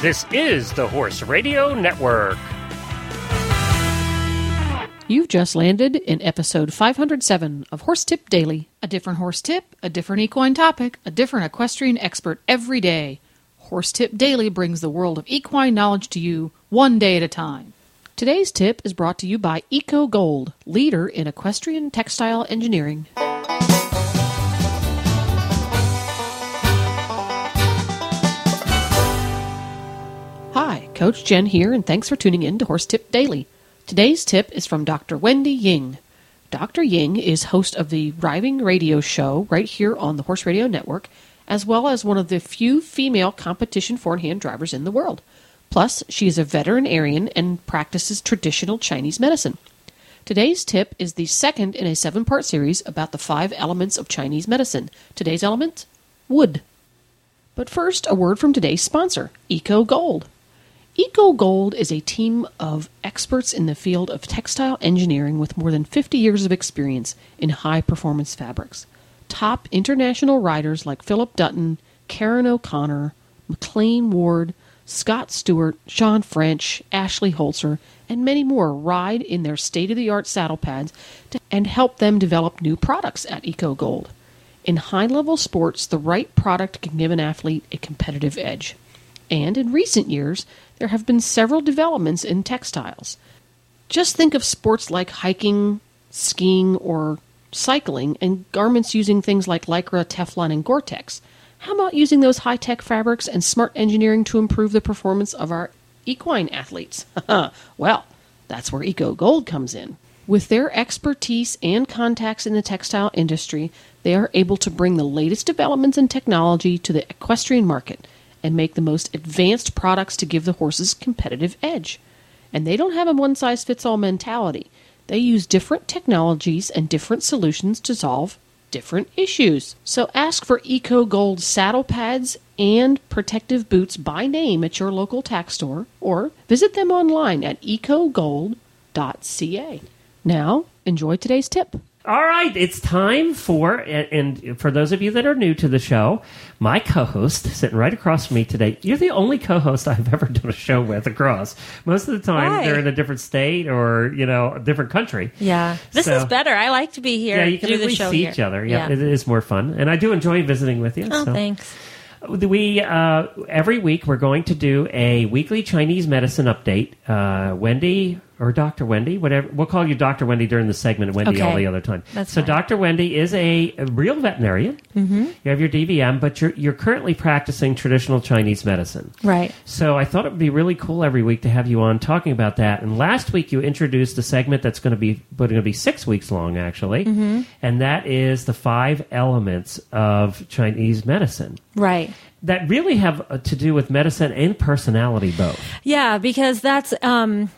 This is the Horse Radio Network. You've just landed in episode 507 of Horse Tip Daily. A different horse tip, a different equine topic, a different equestrian expert every day. Horse Tip Daily brings the world of equine knowledge to you one day at a time. Today's tip is brought to you by Eco Gold, leader in equestrian textile engineering. Coach Jen here, and thanks for tuning in to Horse Tip Daily. Today's tip is from Dr. Wendy Ying. Dr. Ying is host of the Driving Radio Show right here on the Horse Radio Network, as well as one of the few female competition four-in-hand drivers in the world. Plus, she is a veterinarian and practices traditional Chinese medicine. Today's tip is the second in a seven part series about the five elements of Chinese medicine. Today's element? Wood. But first, a word from today's sponsor, Eco Gold. Eco Gold is a team of experts in the field of textile engineering with more than 50 years of experience in high performance fabrics. Top international riders like Philip Dutton, Karen O'Connor, McLain Ward, Scott Stewart, Sean French, Ashley Holzer, and many more ride in their state of the art saddle pads to, and help them develop new products at Eco Gold. In high level sports, the right product can give an athlete a competitive edge. And in recent years, there have been several developments in textiles. Just think of sports like hiking, skiing, or cycling, and garments using things like Lycra, Teflon, and Gore Tex. How about using those high tech fabrics and smart engineering to improve the performance of our equine athletes? well, that's where Eco Gold comes in. With their expertise and contacts in the textile industry, they are able to bring the latest developments in technology to the equestrian market and make the most advanced products to give the horses competitive edge. And they don't have a one size fits all mentality. They use different technologies and different solutions to solve different issues. So ask for Eco Gold saddle pads and protective boots by name at your local tack store or visit them online at ecogold.ca. Now, enjoy today's tip. All right, it's time for, and, for those of you that are new to the show, my co host sitting right across from me today. You're the only co host I've ever done a show with across. Most of the time, Why? they're in a different state or, you know, a different country. Yeah, this So- is better. I like to be here. Yeah, you can do at least see here. each other. Yeah, it is more fun. And I do enjoy visiting with you. Oh, so. thanks. We uh, every week we're going to do a weekly Chinese medicine update. Uh, Wendy or Doctor Wendy, whatever we'll call you Doctor Wendy during the segment, Wendy all the other time. That's so fine. Doctor Wendy is a, a real veterinarian. Mm-hmm. You have your DVM, but you're you're currently practicing traditional Chinese medicine. Right. So I thought it would be really cool every week to have you on talking about that. And last week you introduced a segment that's going to be going to be six weeks long, actually, Mm-hmm. and that is the five elements of Chinese medicine Right. that really have uh, to do with medicine and personality both. Yeah, because that's um,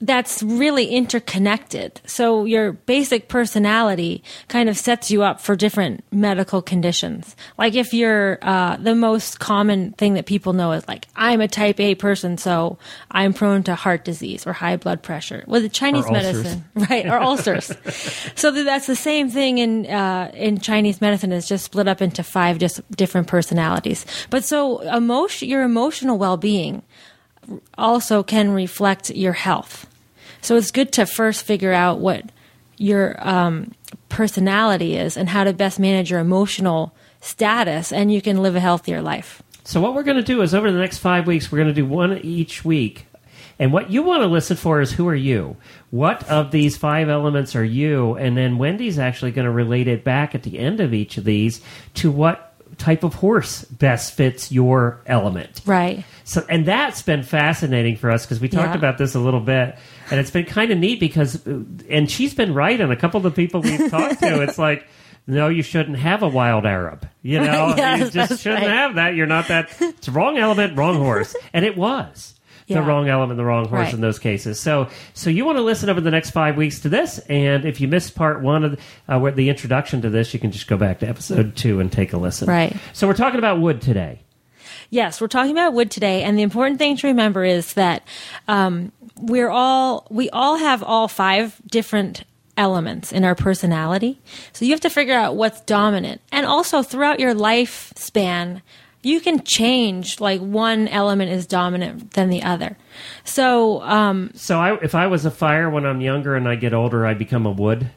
that's really interconnected. So your basic personality kind of sets you up for different medical conditions. Like if you're uh, the most common thing that people know is like I'm a type A person, so I'm prone to heart disease or high blood pressure. With the Chinese medicine, right, or ulcers. so that's the same thing in uh, in Chinese medicine. is just split up into five just different personalities. But so emotion, your emotional well being also can reflect your health. So it's good to first figure out what your um, personality is and how to best manage your emotional status, and you can live a healthier life. So what we're going to do is over the next five weeks, we're going to do one each week. And what you want to listen for is who are you? What of these five elements are you? And then Wendy's actually going to relate it back at the end of each of these to what type of horse best fits your element. Right. So, and that's been fascinating for us because we talked Yeah. about this a little bit, and it's been kind of neat because, uh, and she's been right on a couple of the people we've talked to. It's like, no, you shouldn't have a wild Arab. You know, Yes, you just shouldn't right. have that. You're not that. It's wrong element, wrong horse, and it was. The wrong element, the wrong horse Right. in those cases. So, so you want to listen over the next five weeks to this, and if you missed part one of the, uh, where the introduction to this, you can just go back to episode two and take a listen. Right. So we're talking about wood today. Yes, we're talking about wood today, and the important thing to remember is that um, we're all we all have all five different elements in our personality. So you have to figure out what's dominant, and also throughout your lifespan, you can change like one element is dominant than the other. So, um, So I, if I was a fire when I'm younger and I get older, I become a wood.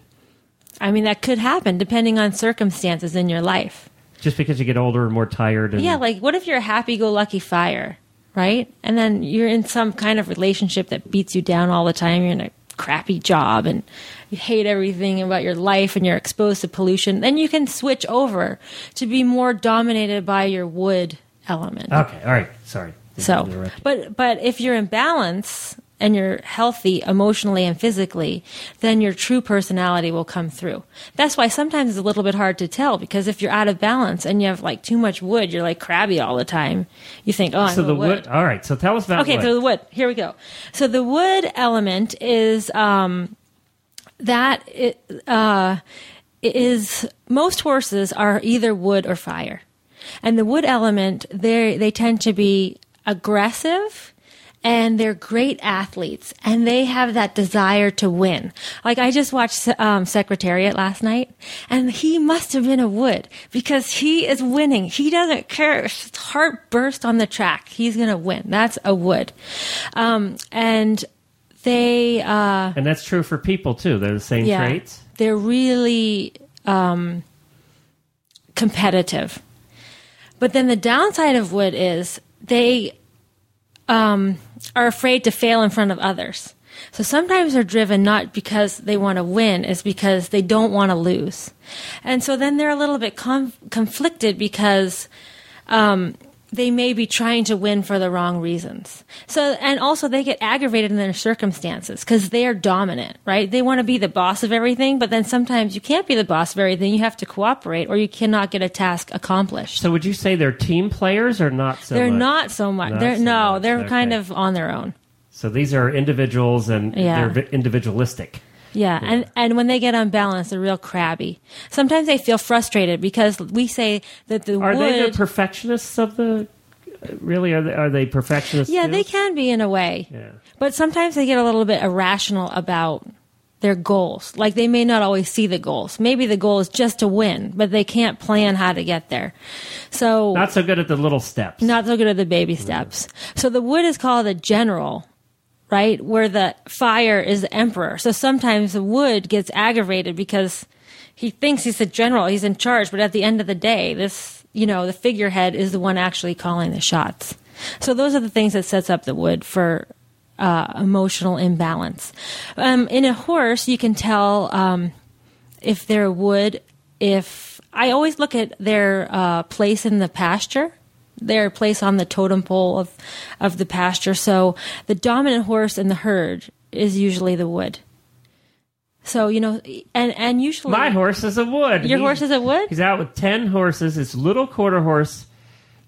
I mean, that could happen depending on circumstances in your life. Just because you get older and more tired. And, Yeah, like what if you're a happy go lucky fire, right? And then you're in some kind of relationship that beats you down all the time. You're in a crappy job and you hate everything about your life and you're exposed to pollution. Then you can switch over to be more dominated by your wood element. Okay. All right. Sorry. So, but but if you're in balance and you're healthy emotionally and physically, then your true personality will come through. That's why sometimes it's a little bit hard to tell because if you're out of balance and you have like too much wood, you're like crabby all the time. You think, oh, I'm so the wood. wood. All right. So tell us about Okay, wood. so the wood. Here we go. So the wood element is um, that it, uh, is most horses are either wood or fire, and the wood element they they tend to be aggressive. And they're great athletes, and they have that desire to win. Like I just watched um, Secretariat last night, and he must have been a wood because he is winning. He doesn't care his heart burst on the track; he's going to win. That's a wood, um, and they uh, and that's true for people too. They're the same traits. they're really um, competitive. But then the downside of wood is they um, are afraid to fail in front of others. So sometimes they're driven not because they want to win, it's because they don't want to lose. And so then they're a little bit conf- conflicted because um, they may be trying to win for the wrong reasons. So, and also they get aggravated in their circumstances because they are dominant, right? They want to be the boss of everything, but then sometimes you can't be the boss of everything. You have to cooperate or you cannot get a task accomplished. So would you say they're team players or not so they're much? not so much. Not they're so no, much, they're kind of on their own. So these are individuals and Yeah. they're individualistic. Yeah, and and when they get unbalanced, they're real crabby. Sometimes they feel frustrated because we say that the Are wood. they the perfectionists of the? Really, are they, are they perfectionists? yeah, too? they can be in a way. Yeah. But sometimes they get a little bit irrational about their goals. Like they may not always see the goals. Maybe the goal is just to win, but they can't plan how to get there. So Not so good at the little steps. not so good at the baby mm. steps. So the wood is called a general, right? Where the fire is the emperor. So sometimes the wood gets aggravated because he thinks he's the general, he's in charge, but at the end of the day, this, you know, the figurehead is the one actually calling the shots. So those are the things that sets up the wood for uh, emotional imbalance. Um, in a horse, you can tell um, if they're wood. If I always look at their uh, place in the pasture, their place on the totem pole of of the pasture. So the dominant horse in the herd is usually the wood. So you know, and and usually My horse is a wood. Your He's- horse is a wood? He's out with ten horses. It's little quarter horse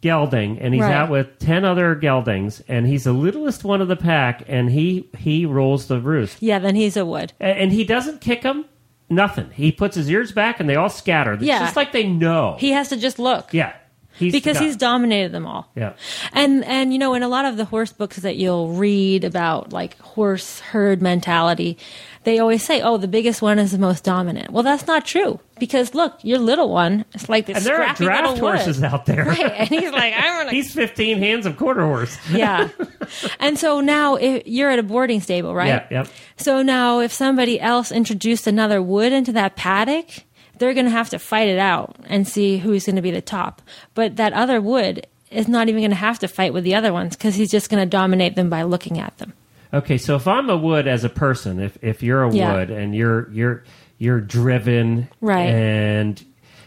gelding, and he's Right. out with ten other geldings, and he's the littlest one of the pack, and he he rolls the roost, yeah, then he's a wood. A- and he doesn't kick them. Nothing. He puts his ears back, and they all scatter. It's Yeah. just like they know. He has to just look. yeah, he's because he's dominated them all. yeah. And and you know, in a lot of the horse books that you'll read about like horse herd mentality, they always say, "Oh, the biggest one is the most dominant." Well, that's not true because look, your little one is like this And there are draft little wood. horses out there. Right, and he's like, "I'm gonna." He's fifteen hands of quarter horse. yeah, and so now if you're at a boarding stable, right? Yeah, yep. So now, if somebody else introduced another wood into that paddock, they're going to have to fight it out and see who's going to be the top. But that other wood is not even going to have to fight with the other ones because he's just going to dominate them by looking at them. Okay, so if I'm a wood as a person, if if you're a Yeah. wood and you're you're you're driven, Right. and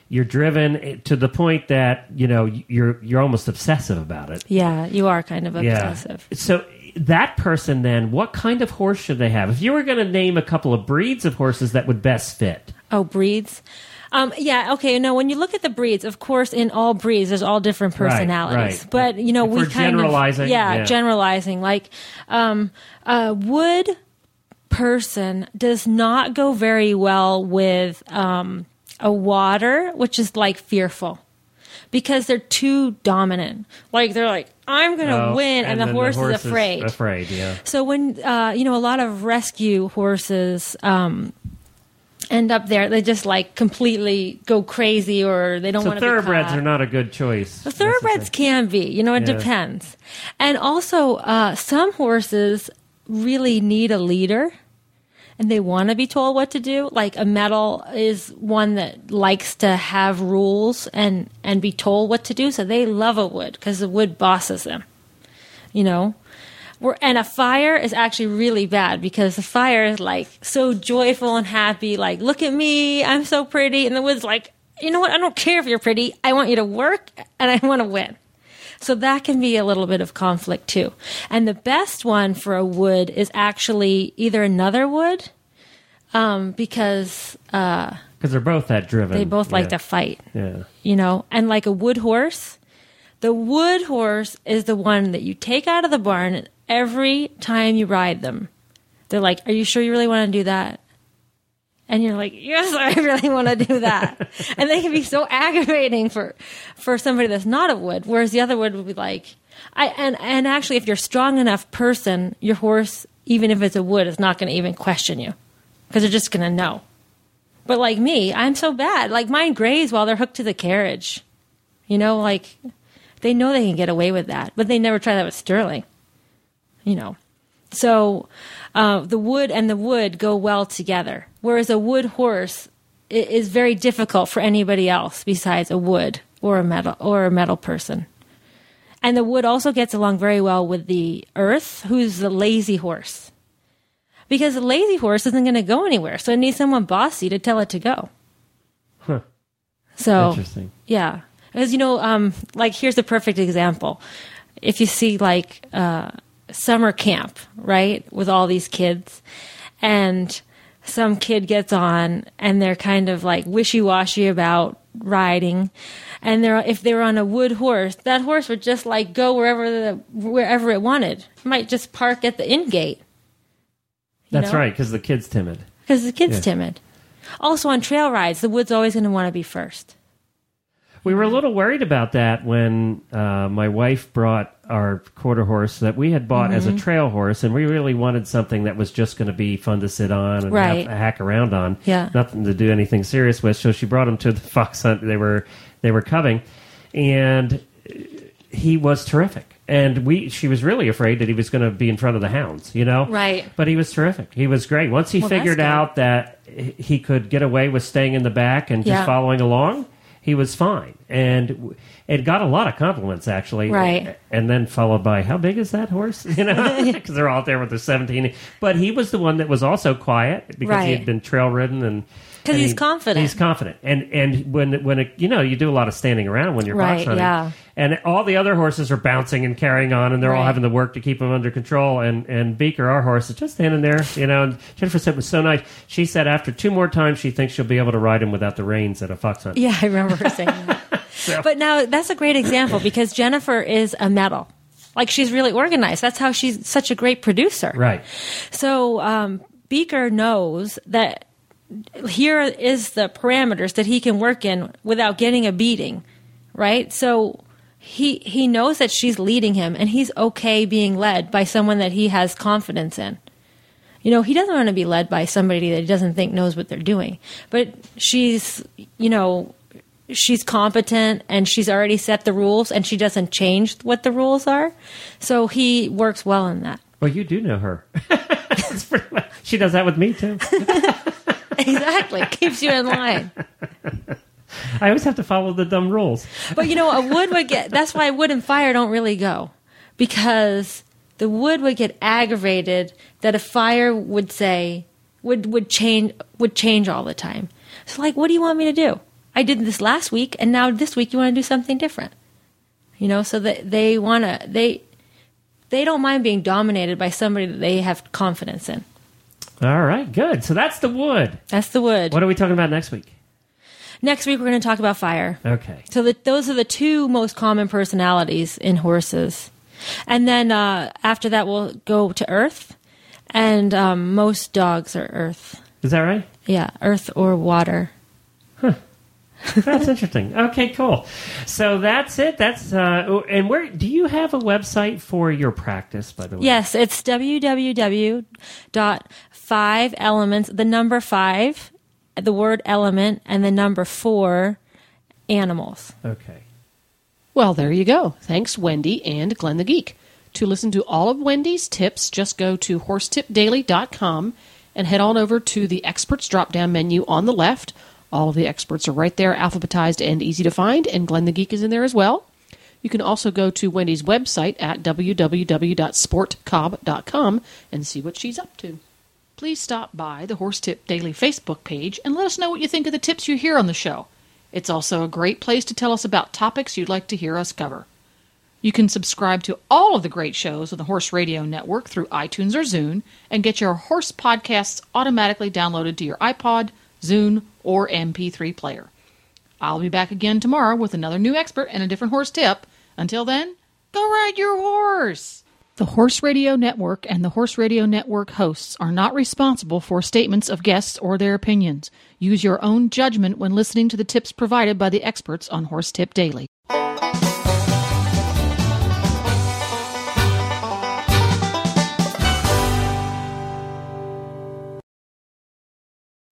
you're driven to the point that you know you're you're almost obsessive about it. Yeah, you are kind of obsessive. Yeah. obsessive. So that person then, what kind of horse should they have? If you were going to name a couple of breeds of horses that would best fit, Oh, breeds. Um, yeah, okay. No, when you look at the breeds, of course, in all breeds, there's all different personalities. right. right. But you know, If we we're kind generalizing, of yeah, yeah. generalizing. Like, um, a wood person does not go very well with um, a water, which is like fearful. Because they're too dominant. Like they're like, I'm gonna Oh, win, and, the, then horse is afraid. Afraid, yeah. So when uh, you know a lot of rescue horses, um, end up there. They just like completely go crazy, or they don't So want to. thoroughbreds are not a good choice. The thoroughbreds can be, you know, it Yeah. depends. And also, uh, some horses really need a leader and they want to be told what to do. Like a metal is one that likes to have rules and, and be told what to do. So they love a wood because the wood bosses them, you know. We're, and a fire is actually really bad because the fire is like so joyful and happy. Like, look at me, I'm so pretty. And the wood's like, you know what? I don't care if you're pretty. I want you to work and I want to win. So that can be a little bit of conflict too. And the best one for a wood is actually either another wood, um, because uh, Because they're both that driven. they both like to fight, Yeah. you know, and like a wood horse. The wood horse is the one that you take out of the barn and every time you ride them. They're like, Are you sure you really want to do that? And you're like, Yes, I really want to do that. and they can be so aggravating for for somebody that's not a wood, whereas the other wood would be like I and and actually if you're a strong enough person, your horse, even if it's a wood, is not gonna even question you. Because they're just gonna know. But like me, I'm so bad. Like mine graze while they're hooked to the carriage. You know, like they know they can get away with that, but they never try that with Sterling. You know, so uh, the wood and the wood go well together. Whereas a wood horse is very difficult for anybody else besides a wood or a metal or a metal person. And the wood also gets along very well with the earth, who's the lazy horse. Because the lazy horse isn't going to go anywhere, so it needs someone bossy to tell it to go. Huh. So Interesting. yeah, because you know, um, like here's a perfect example. If you see like uh, summer camp, right, with all these kids, and some kid gets on and they're kind of like wishy washy about riding, and they're if they were on a wood horse, that horse would just like go wherever the wherever it wanted. It might just park at the in gate That's know? right, because the kid's timid. because the kid's Yeah. timid. Also on trail rides, the wood's always going to want to be first. We were a little worried about that when uh, my wife brought our quarter horse that we had bought Mm-hmm. as a trail horse, and we really wanted something that was just going to be fun to sit on and Right. hack around on. Yeah. nothing to do anything serious with. So she brought him to the fox hunt. They were they were cubbing, and he was terrific. And we, she was really afraid that he was going to be in front of the hounds, you know. Right. But he was terrific. He was great. Once he Well, figured out that he could get away with staying in the back and just Yeah. following along, he was fine. And it got a lot of compliments actually. Right. And then followed by, how big is that horse? You know, because they're all out there with their 17. But he was the one that was also quiet because he had been trail ridden and. 'Cause he's he- confident. He's confident, and and when when it, you know you do a lot of standing around when you're Right, fox hunting, yeah. and all the other horses are bouncing and carrying on, and they're all having to work to keep them under control. And and Beaker, our horse, is just standing there, you know. And Jennifer said it was so nice. She said after two more times, she thinks she'll be able to ride him without the reins at a fox hunt. Yeah, I remember her saying that. But now that's a great example because Jennifer is a metal. Like she's really organized. That's how she's such a great producer. Right. So um, Beaker knows that here is the parameters that he can work in without getting a beating, right? So he he knows that she's leading him, and he's okay being led by someone that he has confidence in. You know, he doesn't want to be led by somebody that he doesn't think knows what they're doing. But she's, you know, she's competent and she's already set the rules and she doesn't change what the rules are. So he works well in that. Well, you do know her. She does that with me too. Exactly. Keeps you in line. I always have to follow the dumb rules. But you know, a wood would get that's why wood and fire don't really go. Because the wood would get aggravated that a fire would say would would change would change all the time. So like what do you want me to do? I did this last week and now this week you want to do something different. You know, so that they want to they they don't mind being dominated by somebody that they have confidence in. All right, good. So that's the wood. That's the wood. What are we talking about next week? Next week we're going to talk about fire. Okay. So the, those are the two most common personalities in horses. And then uh, after that, we'll go to earth. And um, most dogs are earth. Is that right? Yeah, earth or water. That's interesting. Okay, cool. So that's it. That's uh, oh, and where do you have a website for your practice? By the way, Yes, it's www.5elements, the number five, the word element, and the number four, animals. Okay. Well, there you go. Thanks, Wendy and Glenn the Geek. To listen to all of Wendy's tips, just go to horsetipdaily.com and head on over to the experts drop down menu on the left. All of the experts are right there, alphabetized and easy to find, and Glenn the Geek is in there as well. You can also go to Wendy's website at www.sportcobb.com and see what she's up to. Please stop by the Horse Tip Daily Facebook page and let us know what you think of the tips you hear on the show. It's also a great place to tell us about topics you'd like to hear us cover. You can subscribe to all of the great shows on the Horse Radio Network through iTunes or Zune and get your horse podcasts automatically downloaded to your iPod, Zune, or MP3 player. I'll be back again tomorrow with another new expert and a different horse tip. Until then, go ride your horse! The Horse Radio Network and the Horse Radio Network hosts are not responsible for statements of guests or their opinions. Use your own judgment when listening to the tips provided by the experts on Horse Tip Daily.